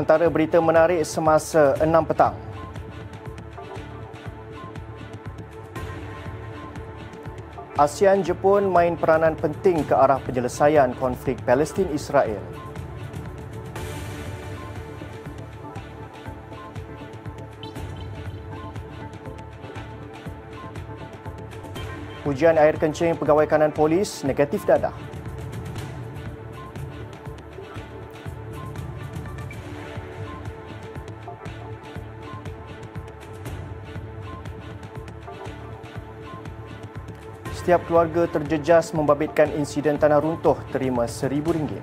Antara berita menarik semasa 6 petang. ASEAN Jepun main peranan penting ke arah penyelesaian konflik Palestin-Israel. Ujian air kencing pegawai kanan polis negatif dadah. Setiap keluarga terjejas membabitkan insiden tanah runtuh terima RM1,000.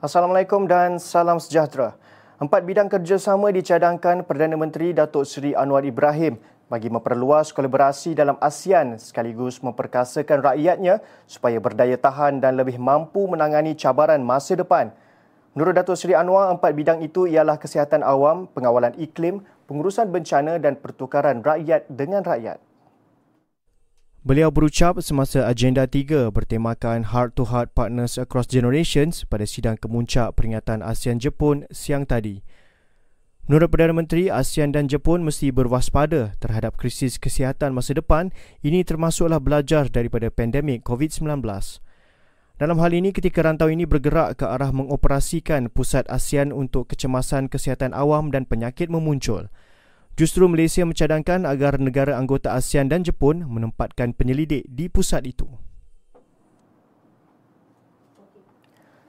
Assalamualaikum dan salam sejahtera. Empat bidang kerjasama dicadangkan Perdana Menteri Datuk Seri Anwar Ibrahim bagi memperluas kolaborasi dalam ASEAN sekaligus memperkasakan rakyatnya supaya berdaya tahan dan lebih mampu menangani cabaran masa depan. Menurut Datuk Seri Anwar, empat bidang itu ialah kesihatan awam, pengawalan iklim, pengurusan bencana dan pertukaran rakyat dengan rakyat. Beliau berucap semasa agenda 3 bertemakan Heart to Heart Partners Across Generations pada sidang kemuncak peringatan ASEAN Jepun siang tadi. Menurut Perdana Menteri, ASEAN dan Jepun mesti berwaspada terhadap krisis kesihatan masa depan. Ini termasuklah belajar daripada pandemik COVID-19. Dalam hal ini, ketika rantau ini bergerak ke arah mengoperasikan pusat ASEAN untuk kecemasan kesihatan awam dan penyakit memuncul, Justru Malaysia mencadangkan agar negara anggota ASEAN dan Jepun menempatkan penyelidik di pusat itu.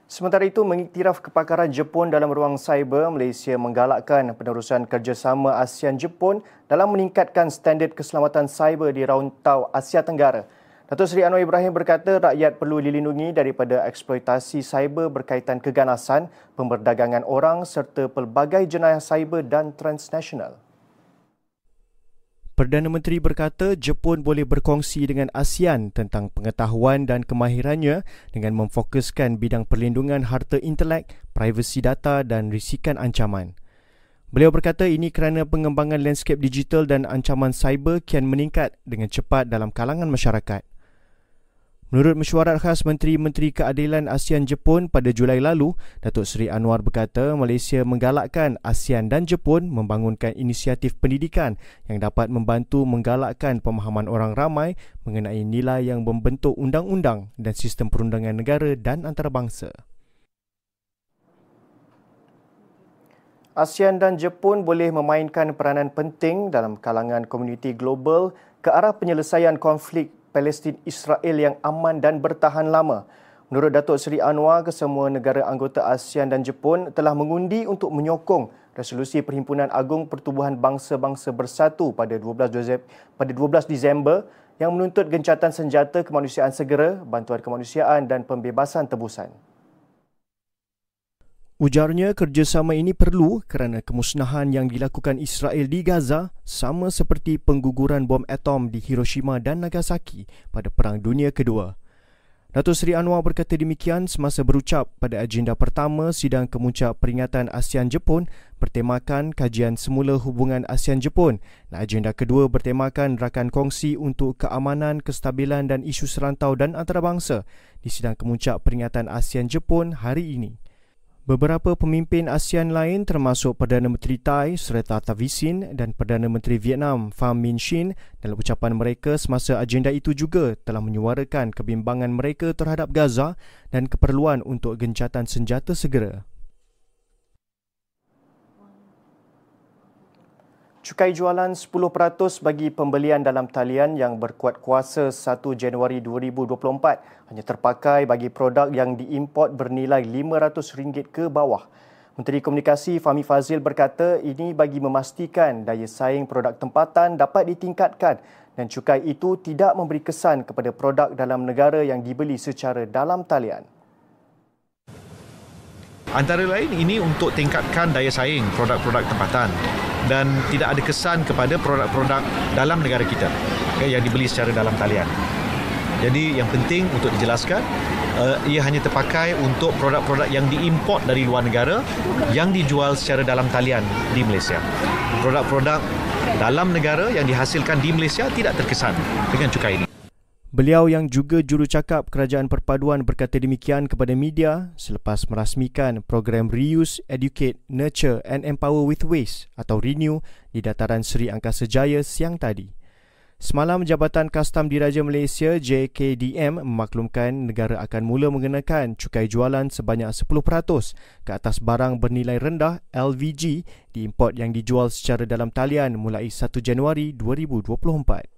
Sementara itu, mengiktiraf kepakaran Jepun dalam ruang cyber, Malaysia menggalakkan penerusan kerjasama ASEAN-Jepun dalam meningkatkan standard keselamatan cyber di rauntau Asia Tenggara. Datuk Seri Anwar Ibrahim berkata rakyat perlu dilindungi daripada eksploitasi cyber berkaitan keganasan, pemberdagangan orang serta pelbagai jenayah cyber dan transnasional. Perdana Menteri berkata Jepun boleh berkongsi dengan ASEAN tentang pengetahuan dan kemahirannya dengan memfokuskan bidang perlindungan harta intelek, privasi data dan risikan ancaman. Beliau berkata ini kerana pengembangan landscape digital dan ancaman cyber kian meningkat dengan cepat dalam kalangan masyarakat. Menurut mesyuarat khas Menteri-Menteri Keadilan ASEAN Jepun pada Julai lalu, Datuk Seri Anwar berkata Malaysia menggalakkan ASEAN dan Jepun membangunkan inisiatif pendidikan yang dapat membantu menggalakkan pemahaman orang ramai mengenai nilai yang membentuk undang-undang dan sistem perundangan negara dan antarabangsa. ASEAN dan Jepun boleh memainkan peranan penting dalam kalangan komuniti global ke arah penyelesaian konflik Palestin Israel yang aman dan bertahan lama. Menurut Datuk Seri Anwar, kesemua negara anggota ASEAN dan Jepun telah mengundi untuk menyokong resolusi Perhimpunan Agung Pertubuhan Bangsa-Bangsa Bersatu pada 12 pada 12 Disember yang menuntut gencatan senjata kemanusiaan segera, bantuan kemanusiaan dan pembebasan tebusan. Ujarnya kerjasama ini perlu kerana kemusnahan yang dilakukan Israel di Gaza sama seperti pengguguran bom atom di Hiroshima dan Nagasaki pada Perang Dunia Kedua. Datuk Seri Anwar berkata demikian semasa berucap pada agenda pertama sidang kemuncak peringatan ASEAN Jepun bertemakan kajian semula hubungan ASEAN Jepun dan agenda kedua bertemakan rakan kongsi untuk keamanan, kestabilan dan isu serantau dan antarabangsa di sidang kemuncak peringatan ASEAN Jepun hari ini. Beberapa pemimpin ASEAN lain termasuk Perdana Menteri Thai Srettha Thavisin dan Perdana Menteri Vietnam Pham Minh Chinh dalam ucapan mereka semasa agenda itu juga telah menyuarakan kebimbangan mereka terhadap Gaza dan keperluan untuk gencatan senjata segera. Cukai jualan 10% bagi pembelian dalam talian yang berkuat kuasa 1 Januari 2024 hanya terpakai bagi produk yang diimport bernilai RM500 ke bawah. Menteri Komunikasi Fahmi Fazil berkata ini bagi memastikan daya saing produk tempatan dapat ditingkatkan dan cukai itu tidak memberi kesan kepada produk dalam negara yang dibeli secara dalam talian. Antara lain ini untuk tingkatkan daya saing produk-produk tempatan dan tidak ada kesan kepada produk-produk dalam negara kita okay, yang dibeli secara dalam talian. Jadi yang penting untuk dijelaskan uh, ia hanya terpakai untuk produk-produk yang diimport dari luar negara yang dijual secara dalam talian di Malaysia. Produk-produk dalam negara yang dihasilkan di Malaysia tidak terkesan dengan cukai ini. Beliau yang juga jurucakap Kerajaan Perpaduan berkata demikian kepada media selepas merasmikan program Reuse, Educate, Nurture and Empower with Waste atau RENEW di dataran Seri Angkasa Jaya siang tadi. Semalam Jabatan Kastam Diraja Malaysia JKDM memaklumkan negara akan mula mengenakan cukai jualan sebanyak 10% ke atas barang bernilai rendah LVG diimport yang dijual secara dalam talian mulai 1 Januari 2024.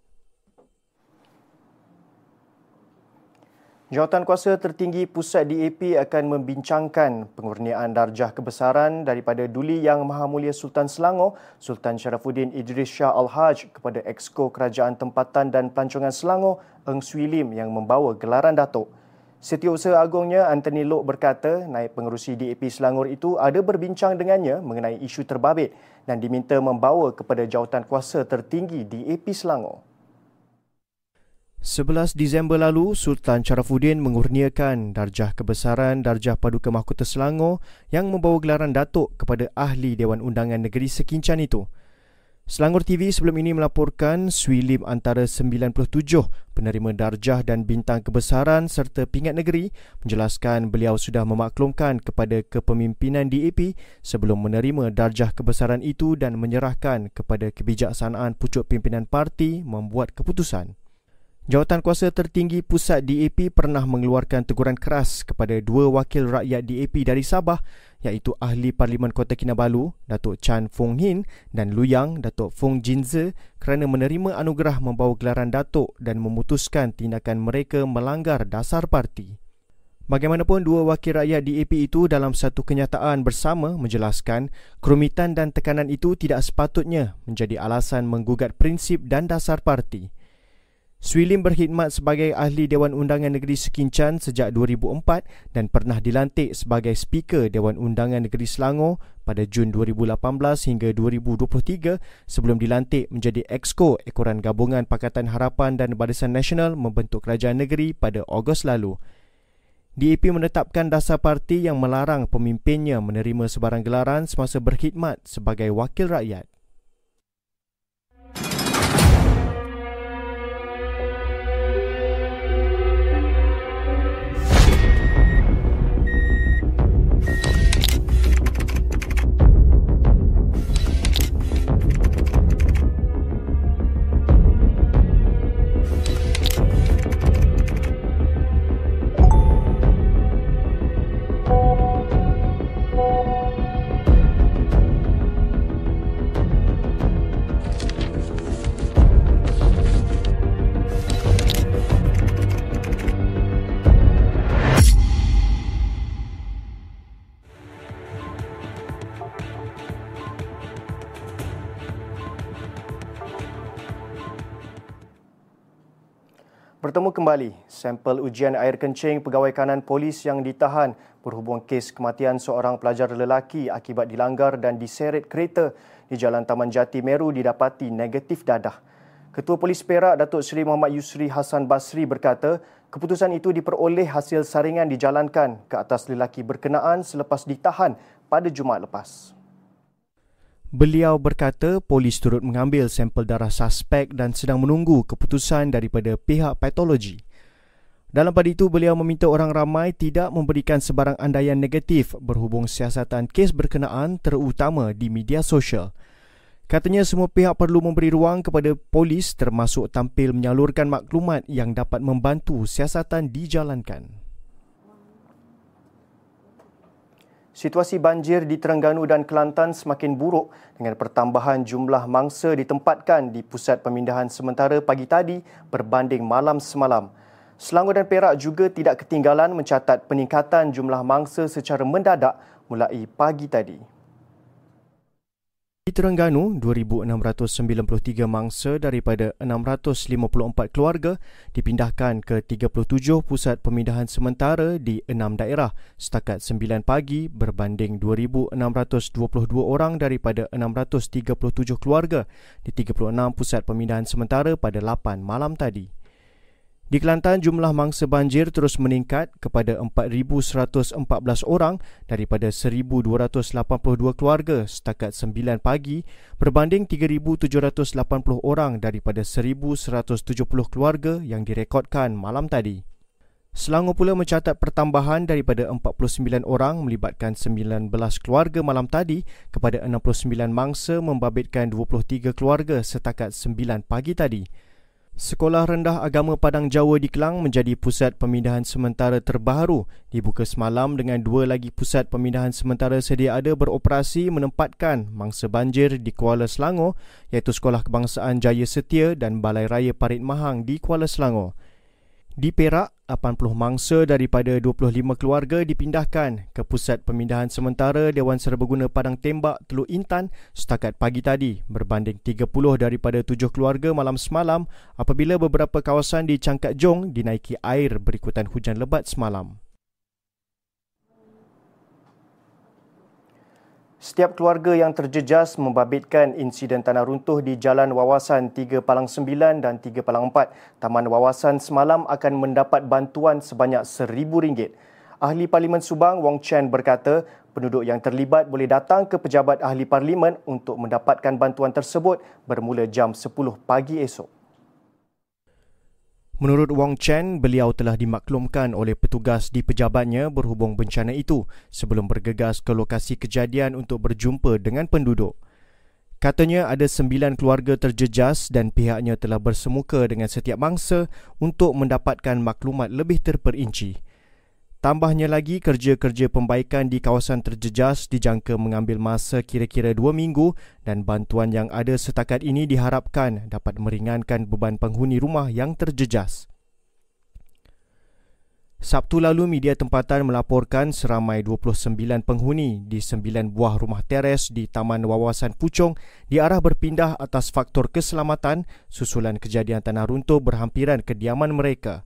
Jawatankuasa tertinggi pusat DAP akan membincangkan pengurniaan darjah kebesaran daripada Duli Yang Maha Mulia Sultan Selangor, Sultan Sharafuddin Idris Shah Al-Haj kepada Exco Kerajaan Tempatan dan Pelancongan Selangor, Eng Swee Lim yang membawa gelaran Datuk. Setiausaha Agungnya Anthony Lok berkata naib pengerusi DAP Selangor itu ada berbincang dengannya mengenai isu terbabit dan diminta membawa kepada jawatankuasa tertinggi DAP Selangor. 11 Disember lalu, Sultan Sharafuddin mengurniakan darjah kebesaran darjah Paduka Mahkota Selangor yang membawa gelaran Datuk kepada ahli Dewan Undangan Negeri Sekincan itu. Selangor TV sebelum ini melaporkan Swilim antara 97 penerima darjah dan bintang kebesaran serta pingat negeri menjelaskan beliau sudah memaklumkan kepada kepemimpinan DAP sebelum menerima darjah kebesaran itu dan menyerahkan kepada kebijaksanaan pucuk pimpinan parti membuat keputusan. Jawatan kuasa tertinggi pusat DAP pernah mengeluarkan teguran keras kepada dua wakil rakyat DAP dari Sabah iaitu Ahli Parlimen Kota Kinabalu, Datuk Chan Fong Hin dan Luyang, Datuk Fong Jinze kerana menerima anugerah membawa gelaran Datuk dan memutuskan tindakan mereka melanggar dasar parti. Bagaimanapun dua wakil rakyat DAP itu dalam satu kenyataan bersama menjelaskan kerumitan dan tekanan itu tidak sepatutnya menjadi alasan menggugat prinsip dan dasar parti. Swilim berkhidmat sebagai ahli Dewan Undangan Negeri Sekincan sejak 2004 dan pernah dilantik sebagai Speaker Dewan Undangan Negeri Selangor pada Jun 2018 hingga 2023 sebelum dilantik menjadi Exco Ekoran Gabungan Pakatan Harapan dan Barisan Nasional membentuk kerajaan negeri pada Ogos lalu. DAP menetapkan dasar parti yang melarang pemimpinnya menerima sebarang gelaran semasa berkhidmat sebagai wakil rakyat. Bertemu kembali, sampel ujian air kencing pegawai kanan polis yang ditahan berhubung kes kematian seorang pelajar lelaki akibat dilanggar dan diseret kereta di Jalan Taman Jati Meru didapati negatif dadah. Ketua Polis Perak Datuk Seri Muhammad Yusri Hassan Basri berkata, keputusan itu diperoleh hasil saringan dijalankan ke atas lelaki berkenaan selepas ditahan pada Jumaat lepas. Beliau berkata polis turut mengambil sampel darah suspek dan sedang menunggu keputusan daripada pihak patologi. Dalam pada itu, beliau meminta orang ramai tidak memberikan sebarang andaian negatif berhubung siasatan kes berkenaan terutama di media sosial. Katanya semua pihak perlu memberi ruang kepada polis termasuk tampil menyalurkan maklumat yang dapat membantu siasatan dijalankan. Situasi banjir di Terengganu dan Kelantan semakin buruk dengan pertambahan jumlah mangsa ditempatkan di pusat pemindahan sementara pagi tadi berbanding malam semalam. Selangor dan Perak juga tidak ketinggalan mencatat peningkatan jumlah mangsa secara mendadak mulai pagi tadi. Di Terengganu, 2,693 mangsa daripada 654 keluarga dipindahkan ke 37 pusat pemindahan sementara di 6 daerah setakat 9 pagi berbanding 2,622 orang daripada 637 keluarga di 36 pusat pemindahan sementara pada 8 malam tadi. Di Kelantan, jumlah mangsa banjir terus meningkat kepada 4,114 orang daripada 1,282 keluarga setakat 9 pagi berbanding 3,780 orang daripada 1,170 keluarga yang direkodkan malam tadi. Selangor pula mencatat pertambahan daripada 49 orang melibatkan 19 keluarga malam tadi kepada 69 mangsa membabitkan 23 keluarga setakat 9 pagi tadi. Sekolah Rendah Agama Padang Jawa di Kelang menjadi pusat pemindahan sementara terbaru dibuka semalam dengan dua lagi pusat pemindahan sementara sedia ada beroperasi menempatkan mangsa banjir di Kuala Selangor iaitu Sekolah Kebangsaan Jaya Setia dan Balai Raya Parit Mahang di Kuala Selangor. Di Perak, 80 mangsa daripada 25 keluarga dipindahkan ke Pusat Pemindahan Sementara Dewan Serbaguna Padang Tembak Teluk Intan setakat pagi tadi berbanding 30 daripada 7 keluarga malam semalam apabila beberapa kawasan di Cangkat Jong dinaiki air berikutan hujan lebat semalam. Setiap keluarga yang terjejas membabitkan insiden tanah runtuh di Jalan Wawasan 3 Palang 9 dan 3 Palang 4. Taman Wawasan semalam akan mendapat bantuan sebanyak RM1,000. Ahli Parlimen Subang Wong Chen berkata, penduduk yang terlibat boleh datang ke pejabat ahli parlimen untuk mendapatkan bantuan tersebut bermula jam 10 pagi esok. Menurut Wong Chen, beliau telah dimaklumkan oleh petugas di pejabatnya berhubung bencana itu sebelum bergegas ke lokasi kejadian untuk berjumpa dengan penduduk. Katanya ada sembilan keluarga terjejas dan pihaknya telah bersemuka dengan setiap mangsa untuk mendapatkan maklumat lebih terperinci. Tambahnya lagi, kerja-kerja pembaikan di kawasan terjejas dijangka mengambil masa kira-kira dua minggu dan bantuan yang ada setakat ini diharapkan dapat meringankan beban penghuni rumah yang terjejas. Sabtu lalu, media tempatan melaporkan seramai 29 penghuni di 9 buah rumah teres di Taman Wawasan Puchong diarah berpindah atas faktor keselamatan susulan kejadian tanah runtuh berhampiran kediaman mereka.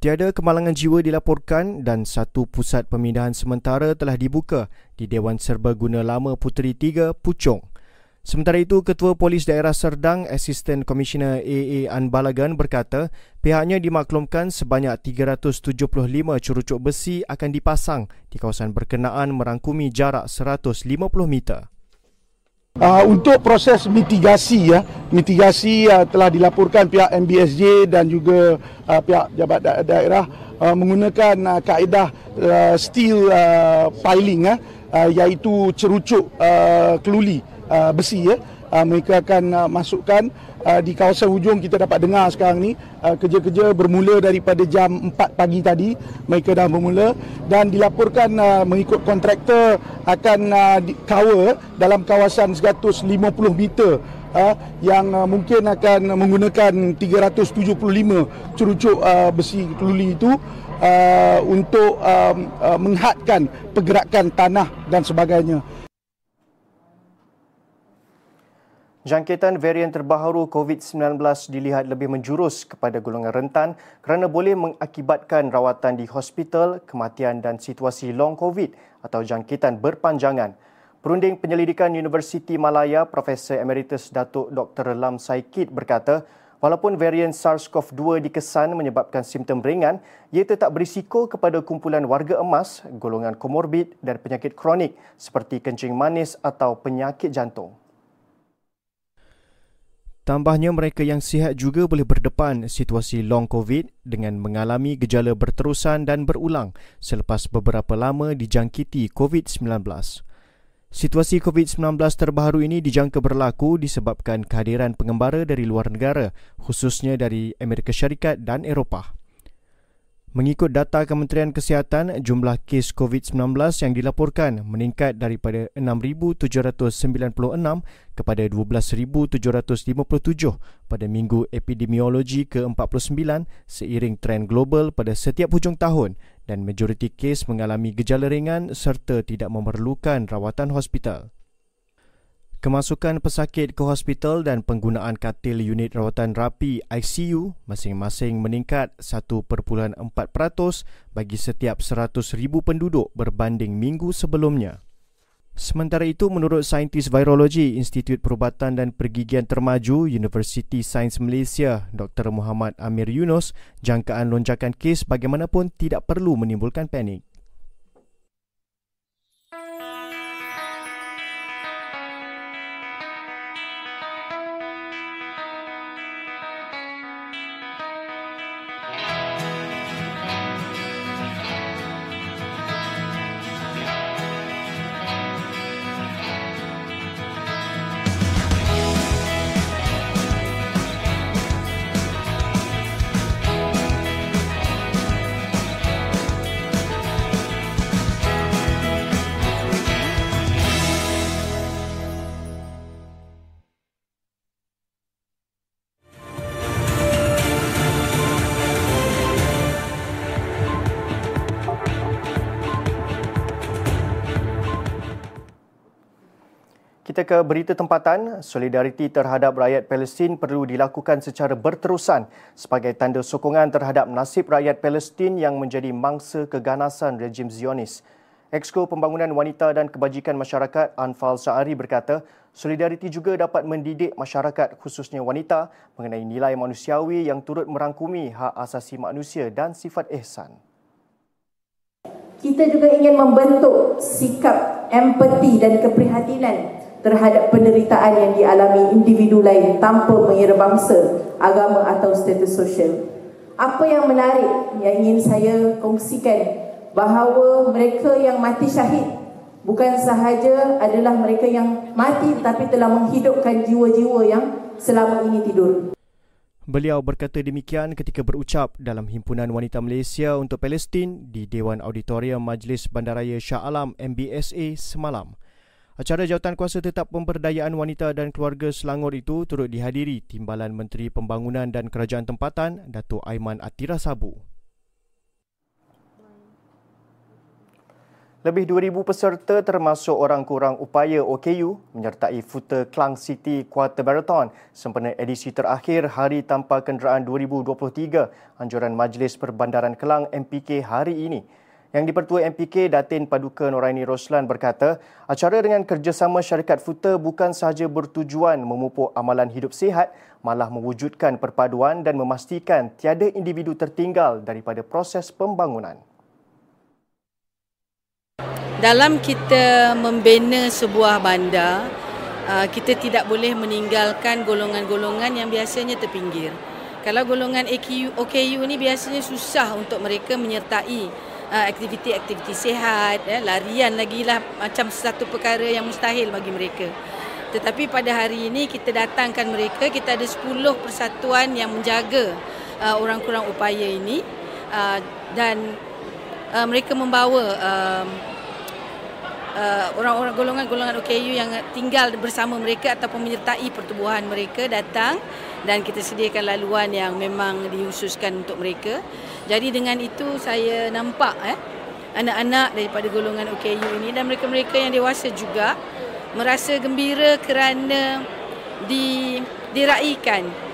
Tiada kemalangan jiwa dilaporkan dan satu pusat pemindahan sementara telah dibuka di Dewan Serbaguna Lama Puteri 3, Puchong. Sementara itu, Ketua Polis Daerah Serdang, Asisten Komisioner AA Anbalagan berkata pihaknya dimaklumkan sebanyak 375 curucuk besi akan dipasang di kawasan berkenaan merangkumi jarak 150 meter. Uh, untuk proses mitigasi ya, mitigasi uh, telah dilaporkan pihak MBSJ dan juga uh, pihak jabat da- daerah uh, menggunakan uh, kaedah uh, steel uh, piling ya, uh, iaitu cerucuk uh, keluli uh, besi ya. Uh, mereka akan uh, masukkan uh, di kawasan hujung kita dapat dengar sekarang ni uh, kerja-kerja bermula daripada jam 4 pagi tadi mereka dah bermula dan dilaporkan uh, mengikut kontraktor akan uh, cover dalam kawasan 150 meter uh, yang uh, mungkin akan menggunakan 375 curucuk uh, besi keluli itu uh, untuk um, uh, menghadkan pergerakan tanah dan sebagainya. Jangkitan varian terbaru COVID-19 dilihat lebih menjurus kepada golongan rentan kerana boleh mengakibatkan rawatan di hospital, kematian dan situasi long COVID atau jangkitan berpanjangan. Perunding Penyelidikan Universiti Malaya, Profesor Emeritus Datuk Dr. Lam Saikid berkata, walaupun varian SARS-CoV-2 dikesan menyebabkan simptom ringan, ia tetap berisiko kepada kumpulan warga emas, golongan komorbid dan penyakit kronik seperti kencing manis atau penyakit jantung. Tambahnya mereka yang sihat juga boleh berdepan situasi long COVID dengan mengalami gejala berterusan dan berulang selepas beberapa lama dijangkiti COVID-19. Situasi COVID-19 terbaru ini dijangka berlaku disebabkan kehadiran pengembara dari luar negara, khususnya dari Amerika Syarikat dan Eropah. Mengikut data Kementerian Kesihatan, jumlah kes COVID-19 yang dilaporkan meningkat daripada 6,796 kepada 12,757 pada minggu epidemiologi ke-49 seiring tren global pada setiap hujung tahun dan majoriti kes mengalami gejala ringan serta tidak memerlukan rawatan hospital. Kemasukan pesakit ke hospital dan penggunaan katil unit rawatan rapi ICU masing-masing meningkat 1.4% bagi setiap 100,000 penduduk berbanding minggu sebelumnya. Sementara itu, menurut saintis virologi Institut Perubatan dan Pergigian Termaju Universiti Sains Malaysia, Dr. Muhammad Amir Yunus, jangkaan lonjakan kes bagaimanapun tidak perlu menimbulkan panik. Ke berita tempatan, solidariti terhadap rakyat Palestin perlu dilakukan secara berterusan sebagai tanda sokongan terhadap nasib rakyat Palestin yang menjadi mangsa keganasan rejim Zionis. Exco Pembangunan Wanita dan Kebajikan Masyarakat Anfal Sa'ari berkata, solidariti juga dapat mendidik masyarakat khususnya wanita mengenai nilai manusiawi yang turut merangkumi hak asasi manusia dan sifat ihsan. Kita juga ingin membentuk sikap empati dan keprihatinan terhadap penderitaan yang dialami individu lain tanpa mengira bangsa, agama atau status sosial. Apa yang menarik yang ingin saya kongsikan bahawa mereka yang mati syahid bukan sahaja adalah mereka yang mati tetapi telah menghidupkan jiwa-jiwa yang selama ini tidur. Beliau berkata demikian ketika berucap dalam Himpunan Wanita Malaysia untuk Palestin di Dewan Auditorium Majlis Bandaraya Shah Alam MBSA semalam. Acara jawatan kuasa tetap pemberdayaan wanita dan keluarga Selangor itu turut dihadiri Timbalan Menteri Pembangunan dan Kerajaan Tempatan Datuk Aiman Atira Sabu. Lebih 2,000 peserta termasuk orang kurang upaya OKU menyertai Futa Klang City Quarter Marathon sempena edisi terakhir Hari Tanpa Kenderaan 2023 Anjuran Majlis Perbandaran Kelang MPK hari ini. Yang Dipertua MPK Datin Paduka Noraini Roslan berkata, acara dengan kerjasama syarikat Futa bukan sahaja bertujuan memupuk amalan hidup sihat, malah mewujudkan perpaduan dan memastikan tiada individu tertinggal daripada proses pembangunan. Dalam kita membina sebuah bandar, uh, kita tidak boleh meninggalkan golongan-golongan yang biasanya terpinggir. Kalau golongan AKU, OKU ni biasanya susah untuk mereka menyertai aktiviti-aktiviti sihat, ya, larian lagi lah macam satu perkara yang mustahil bagi mereka. Tetapi pada hari ini kita datangkan mereka, kita ada 10 persatuan yang menjaga uh, orang kurang upaya ini uh, dan uh, mereka membawa uh, uh, orang-orang golongan-golongan OKU yang tinggal bersama mereka ataupun menyertai pertubuhan mereka datang dan kita sediakan laluan yang memang dihususkan untuk mereka. Jadi dengan itu saya nampak eh anak-anak daripada golongan OKU ini dan mereka-mereka yang dewasa juga merasa gembira kerana di diraikan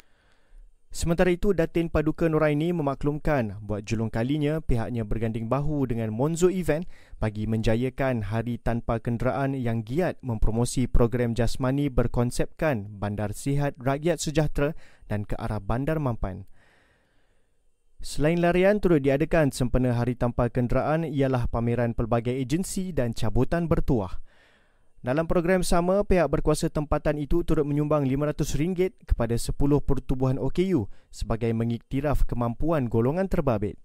Sementara itu, Datin Paduka Nuraini memaklumkan buat julung kalinya pihaknya berganding bahu dengan Monzo Event bagi menjayakan Hari Tanpa Kenderaan yang giat mempromosi program jasmani berkonsepkan Bandar Sihat Rakyat Sejahtera dan ke arah Bandar Mampan. Selain larian turut diadakan sempena Hari Tanpa Kenderaan ialah pameran pelbagai agensi dan cabutan bertuah. Dalam program sama, pihak berkuasa tempatan itu turut menyumbang RM500 kepada 10 pertubuhan OKU sebagai mengiktiraf kemampuan golongan terbabit.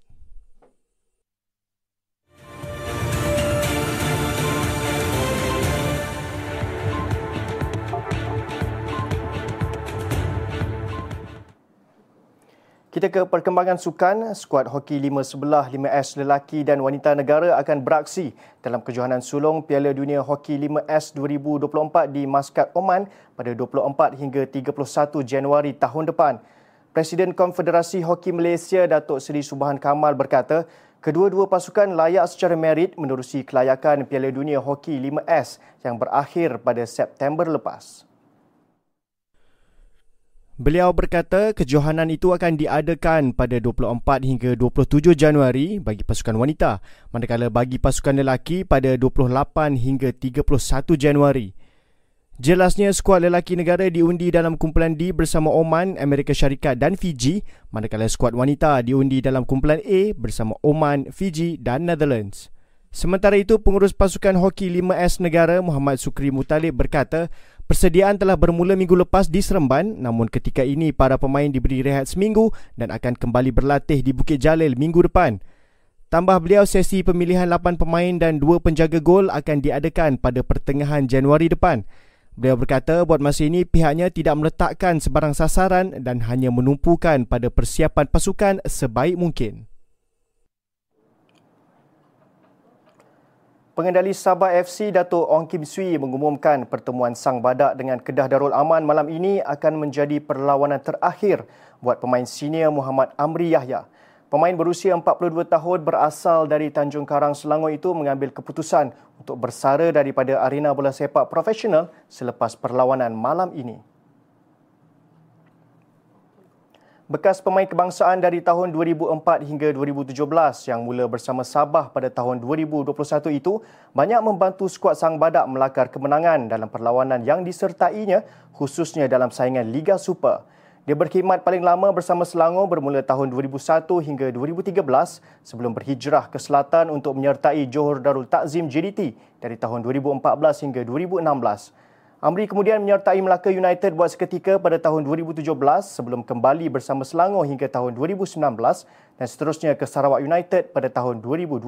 Kita ke perkembangan sukan, skuad hoki 5 sebelah 5S lelaki dan wanita negara akan beraksi dalam kejohanan sulung Piala Dunia Hoki 5S 2024 di Maskat, Oman pada 24 hingga 31 Januari tahun depan. Presiden Konfederasi Hoki Malaysia Datuk Seri Subhan Kamal berkata, kedua-dua pasukan layak secara merit menerusi kelayakan Piala Dunia Hoki 5S yang berakhir pada September lepas. Beliau berkata kejohanan itu akan diadakan pada 24 hingga 27 Januari bagi pasukan wanita, manakala bagi pasukan lelaki pada 28 hingga 31 Januari. Jelasnya skuad lelaki negara diundi dalam kumpulan D bersama Oman, Amerika Syarikat dan Fiji, manakala skuad wanita diundi dalam kumpulan A bersama Oman, Fiji dan Netherlands. Sementara itu, pengurus pasukan hoki 5S negara Muhammad Sukri Mutalib berkata, Persediaan telah bermula minggu lepas di Seremban namun ketika ini para pemain diberi rehat seminggu dan akan kembali berlatih di Bukit Jalil minggu depan. Tambah beliau sesi pemilihan 8 pemain dan 2 penjaga gol akan diadakan pada pertengahan Januari depan. Beliau berkata buat masa ini pihaknya tidak meletakkan sebarang sasaran dan hanya menumpukan pada persiapan pasukan sebaik mungkin. Pengendali Sabah FC Datuk Ong Kim Sui mengumumkan pertemuan Sang Badak dengan Kedah Darul Aman malam ini akan menjadi perlawanan terakhir buat pemain senior Muhammad Amri Yahya. Pemain berusia 42 tahun berasal dari Tanjung Karang Selangor itu mengambil keputusan untuk bersara daripada arena bola sepak profesional selepas perlawanan malam ini. Bekas pemain kebangsaan dari tahun 2004 hingga 2017 yang mula bersama Sabah pada tahun 2021 itu banyak membantu skuad Sang Badak melakar kemenangan dalam perlawanan yang disertainya khususnya dalam saingan Liga Super. Dia berkhidmat paling lama bersama Selangor bermula tahun 2001 hingga 2013 sebelum berhijrah ke selatan untuk menyertai Johor Darul Takzim JDT dari tahun 2014 hingga 2016. Amri kemudian menyertai Melaka United buat seketika pada tahun 2017 sebelum kembali bersama Selangor hingga tahun 2019 dan seterusnya ke Sarawak United pada tahun 2020.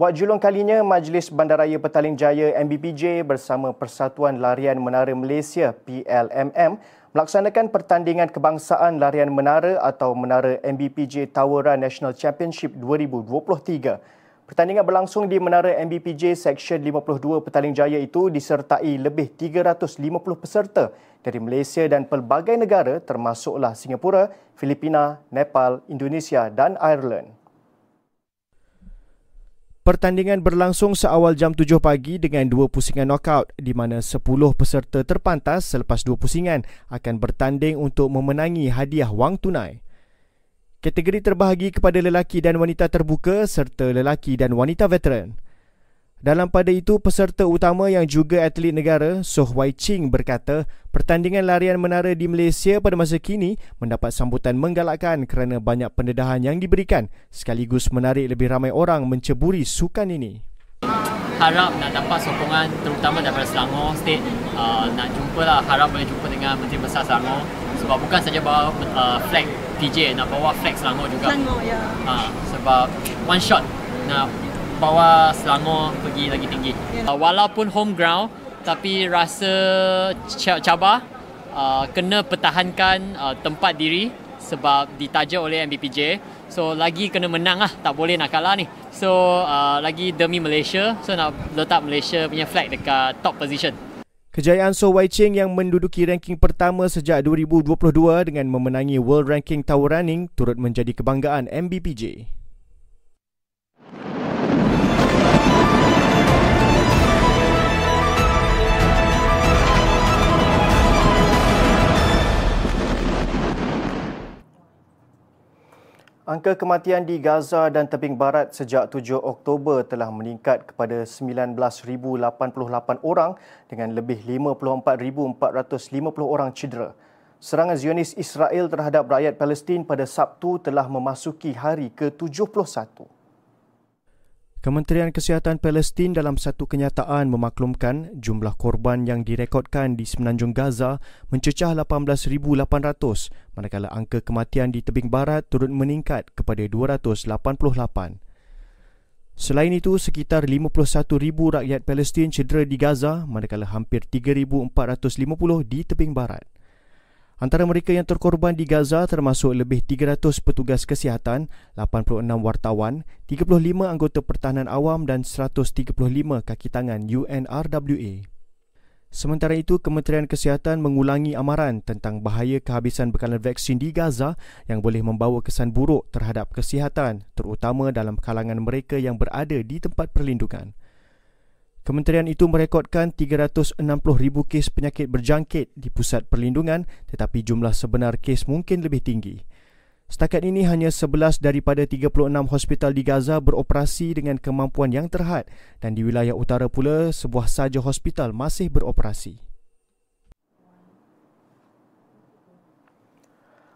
Buat julung kalinya, Majlis Bandaraya Petaling Jaya MBPJ bersama Persatuan Larian Menara Malaysia PLMM melaksanakan pertandingan kebangsaan larian menara atau menara MBPJ Tawera National Championship 2023. Pertandingan berlangsung di menara MBPJ Seksyen 52 Petaling Jaya itu disertai lebih 350 peserta dari Malaysia dan pelbagai negara termasuklah Singapura, Filipina, Nepal, Indonesia dan Ireland. Pertandingan berlangsung seawal jam 7 pagi dengan dua pusingan knockout di mana 10 peserta terpantas selepas dua pusingan akan bertanding untuk memenangi hadiah wang tunai. Kategori terbahagi kepada lelaki dan wanita terbuka serta lelaki dan wanita veteran. Dalam pada itu, peserta utama yang juga atlet negara, Soh Wai Ching berkata, pertandingan larian menara di Malaysia pada masa kini mendapat sambutan menggalakkan kerana banyak pendedahan yang diberikan sekaligus menarik lebih ramai orang menceburi sukan ini. Harap nak dapat sokongan terutama daripada Selangor State uh, nak jumpa lah, harap boleh jumpa dengan Menteri Besar Selangor sebab bukan saja bawa uh, flag PJ, nak bawa flag Selangor juga. Selangor, ya. Uh, sebab one shot nak bawa Selangor pergi lagi tinggi. Yeah. Uh, walaupun home ground tapi rasa cabar uh, kena pertahankan uh, tempat diri sebab ditaja oleh MBPJ. So lagi kena menang lah, tak boleh nak kalah ni. So uh, lagi demi Malaysia, so nak letak Malaysia punya flag dekat top position. Kejayaan So Wai Ching yang menduduki ranking pertama sejak 2022 dengan memenangi World Ranking Tower Running turut menjadi kebanggaan MBPJ. Angka kematian di Gaza dan tebing barat sejak 7 Oktober telah meningkat kepada 19,088 orang dengan lebih 54,450 orang cedera. Serangan Zionis Israel terhadap rakyat Palestin pada Sabtu telah memasuki hari ke-71. Kementerian Kesihatan Palestin dalam satu kenyataan memaklumkan jumlah korban yang direkodkan di semenanjung Gaza mencecah 18,800 manakala angka kematian di tebing barat turut meningkat kepada 288. Selain itu, sekitar 51,000 rakyat Palestin cedera di Gaza manakala hampir 3,450 di tebing barat. Antara mereka yang terkorban di Gaza termasuk lebih 300 petugas kesihatan, 86 wartawan, 35 anggota pertahanan awam dan 135 kaki tangan UNRWA. Sementara itu, Kementerian Kesihatan mengulangi amaran tentang bahaya kehabisan bekalan vaksin di Gaza yang boleh membawa kesan buruk terhadap kesihatan, terutama dalam kalangan mereka yang berada di tempat perlindungan. Kementerian itu merekodkan 360,000 kes penyakit berjangkit di pusat perlindungan tetapi jumlah sebenar kes mungkin lebih tinggi. Setakat ini hanya 11 daripada 36 hospital di Gaza beroperasi dengan kemampuan yang terhad dan di wilayah utara pula sebuah saja hospital masih beroperasi.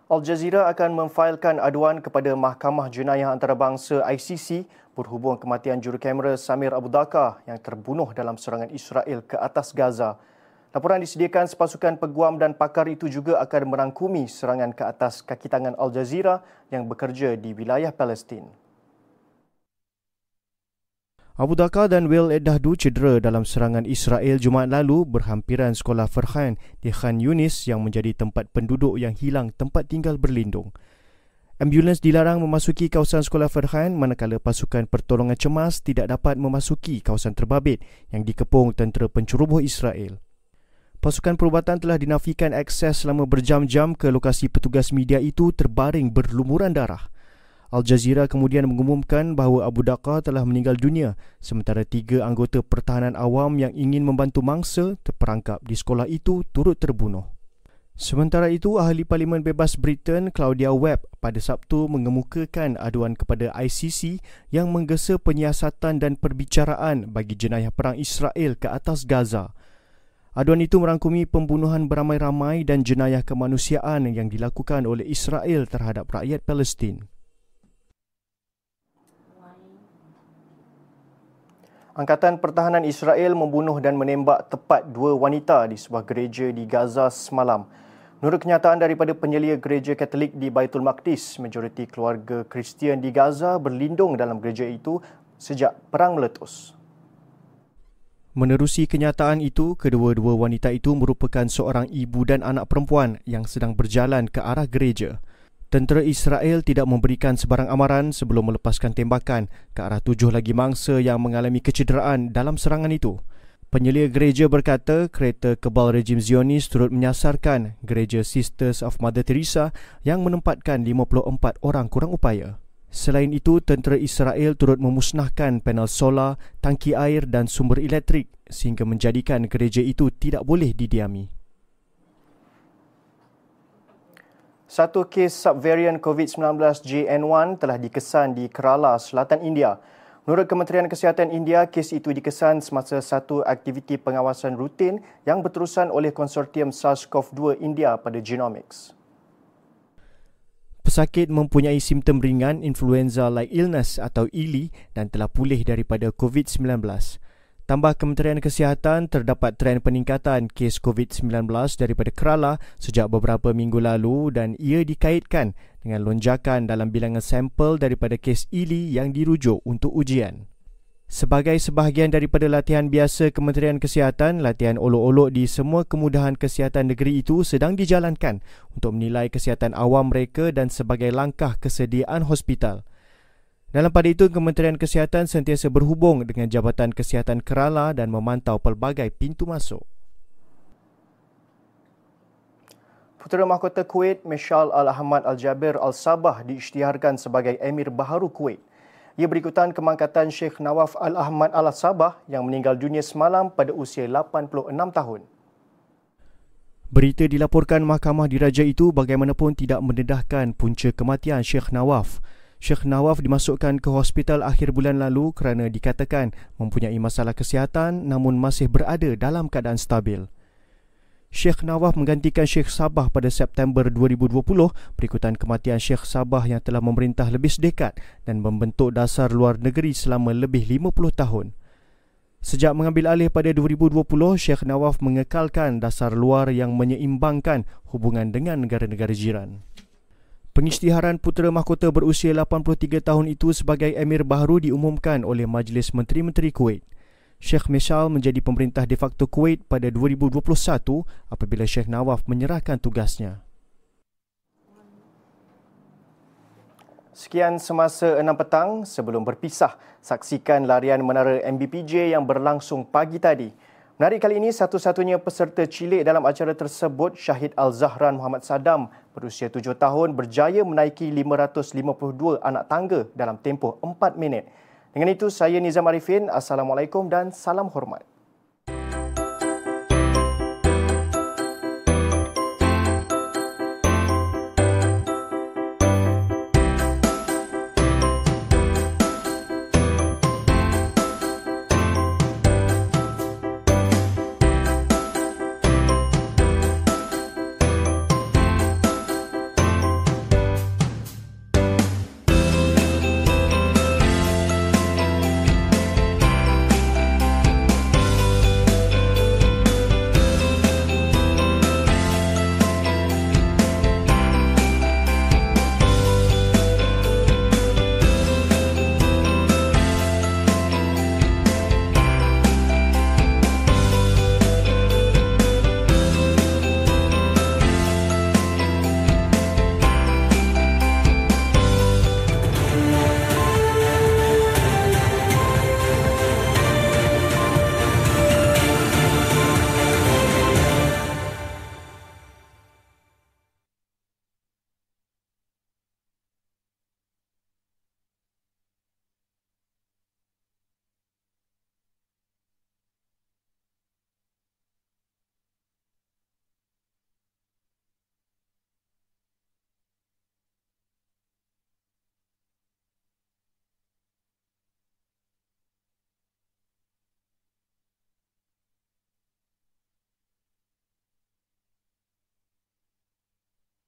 Al Jazeera akan memfailkan aduan kepada Mahkamah Jenayah Antarabangsa ICC berhubung kematian jurukamera Samir Abu Dhaka yang terbunuh dalam serangan Israel ke atas Gaza. Laporan disediakan sepasukan peguam dan pakar itu juga akan merangkumi serangan ke atas kaki tangan Al Jazeera yang bekerja di wilayah Palestin. Abu Dhaka dan Will Eddahdu cedera dalam serangan Israel Jumaat lalu berhampiran sekolah Farhan di Khan Yunis yang menjadi tempat penduduk yang hilang tempat tinggal berlindung. Ambulans dilarang memasuki kawasan sekolah Farhan manakala pasukan pertolongan cemas tidak dapat memasuki kawasan terbabit yang dikepung tentera penceroboh Israel. Pasukan perubatan telah dinafikan akses selama berjam-jam ke lokasi petugas media itu terbaring berlumuran darah. Al Jazeera kemudian mengumumkan bahawa Abu Dhaka telah meninggal dunia sementara tiga anggota pertahanan awam yang ingin membantu mangsa terperangkap di sekolah itu turut terbunuh. Sementara itu, Ahli Parlimen Bebas Britain Claudia Webb pada Sabtu mengemukakan aduan kepada ICC yang menggesa penyiasatan dan perbicaraan bagi jenayah perang Israel ke atas Gaza. Aduan itu merangkumi pembunuhan beramai-ramai dan jenayah kemanusiaan yang dilakukan oleh Israel terhadap rakyat Palestin. Angkatan Pertahanan Israel membunuh dan menembak tepat dua wanita di sebuah gereja di Gaza semalam. Menurut kenyataan daripada penyelia gereja Katolik di Baitul Maqdis, majoriti keluarga Kristian di Gaza berlindung dalam gereja itu sejak perang meletus. Menerusi kenyataan itu, kedua-dua wanita itu merupakan seorang ibu dan anak perempuan yang sedang berjalan ke arah gereja. Tentera Israel tidak memberikan sebarang amaran sebelum melepaskan tembakan ke arah tujuh lagi mangsa yang mengalami kecederaan dalam serangan itu. Penyelia gereja berkata kereta kebal rejim Zionis turut menyasarkan gereja Sisters of Mother Teresa yang menempatkan 54 orang kurang upaya. Selain itu, tentera Israel turut memusnahkan panel solar, tangki air dan sumber elektrik sehingga menjadikan gereja itu tidak boleh didiami. Satu kes subvarian COVID-19 JN1 telah dikesan di Kerala, Selatan India. Menurut Kementerian Kesihatan India, kes itu dikesan semasa satu aktiviti pengawasan rutin yang berterusan oleh konsortium SARS-CoV-2 India pada Genomics. Pesakit mempunyai simptom ringan influenza-like illness atau ILI dan telah pulih daripada COVID-19. Tambah Kementerian Kesihatan, terdapat tren peningkatan kes COVID-19 daripada Kerala sejak beberapa minggu lalu dan ia dikaitkan dengan lonjakan dalam bilangan sampel daripada kes ILI yang dirujuk untuk ujian. Sebagai sebahagian daripada latihan biasa Kementerian Kesihatan, latihan olok-olok di semua kemudahan kesihatan negeri itu sedang dijalankan untuk menilai kesihatan awam mereka dan sebagai langkah kesediaan hospital. Dalam pada itu, Kementerian Kesihatan sentiasa berhubung dengan Jabatan Kesihatan Kerala dan memantau pelbagai pintu masuk. Putera Mahkota Kuwait, Mishal Al-Ahmad Al-Jabir Al-Sabah diisytiharkan sebagai Emir Baharu Kuwait. Ia berikutan kemangkatan Sheikh Nawaf Al-Ahmad Al-Sabah yang meninggal dunia semalam pada usia 86 tahun. Berita dilaporkan Mahkamah Diraja itu bagaimanapun tidak mendedahkan punca kematian Sheikh Nawaf. Sheikh Nawaf dimasukkan ke hospital akhir bulan lalu kerana dikatakan mempunyai masalah kesihatan namun masih berada dalam keadaan stabil. Sheikh Nawaf menggantikan Sheikh Sabah pada September 2020 berikutan kematian Sheikh Sabah yang telah memerintah lebih sedekad dan membentuk dasar luar negeri selama lebih 50 tahun. Sejak mengambil alih pada 2020, Sheikh Nawaf mengekalkan dasar luar yang menyeimbangkan hubungan dengan negara-negara jiran. Pengisytiharan putera mahkota berusia 83 tahun itu sebagai emir baharu diumumkan oleh Majlis Menteri-Menteri Kuwait. Sheikh Mishal menjadi pemerintah de facto Kuwait pada 2021 apabila Sheikh Nawaf menyerahkan tugasnya. Sekian semasa 6 petang. Sebelum berpisah, saksikan larian menara MBPJ yang berlangsung pagi tadi. Menarik kali ini, satu-satunya peserta cilik dalam acara tersebut, Syahid Al-Zahran Muhammad Sadam, berusia tujuh tahun, berjaya menaiki 552 anak tangga dalam tempoh empat minit. Dengan itu, saya Nizam Arifin. Assalamualaikum dan salam hormat.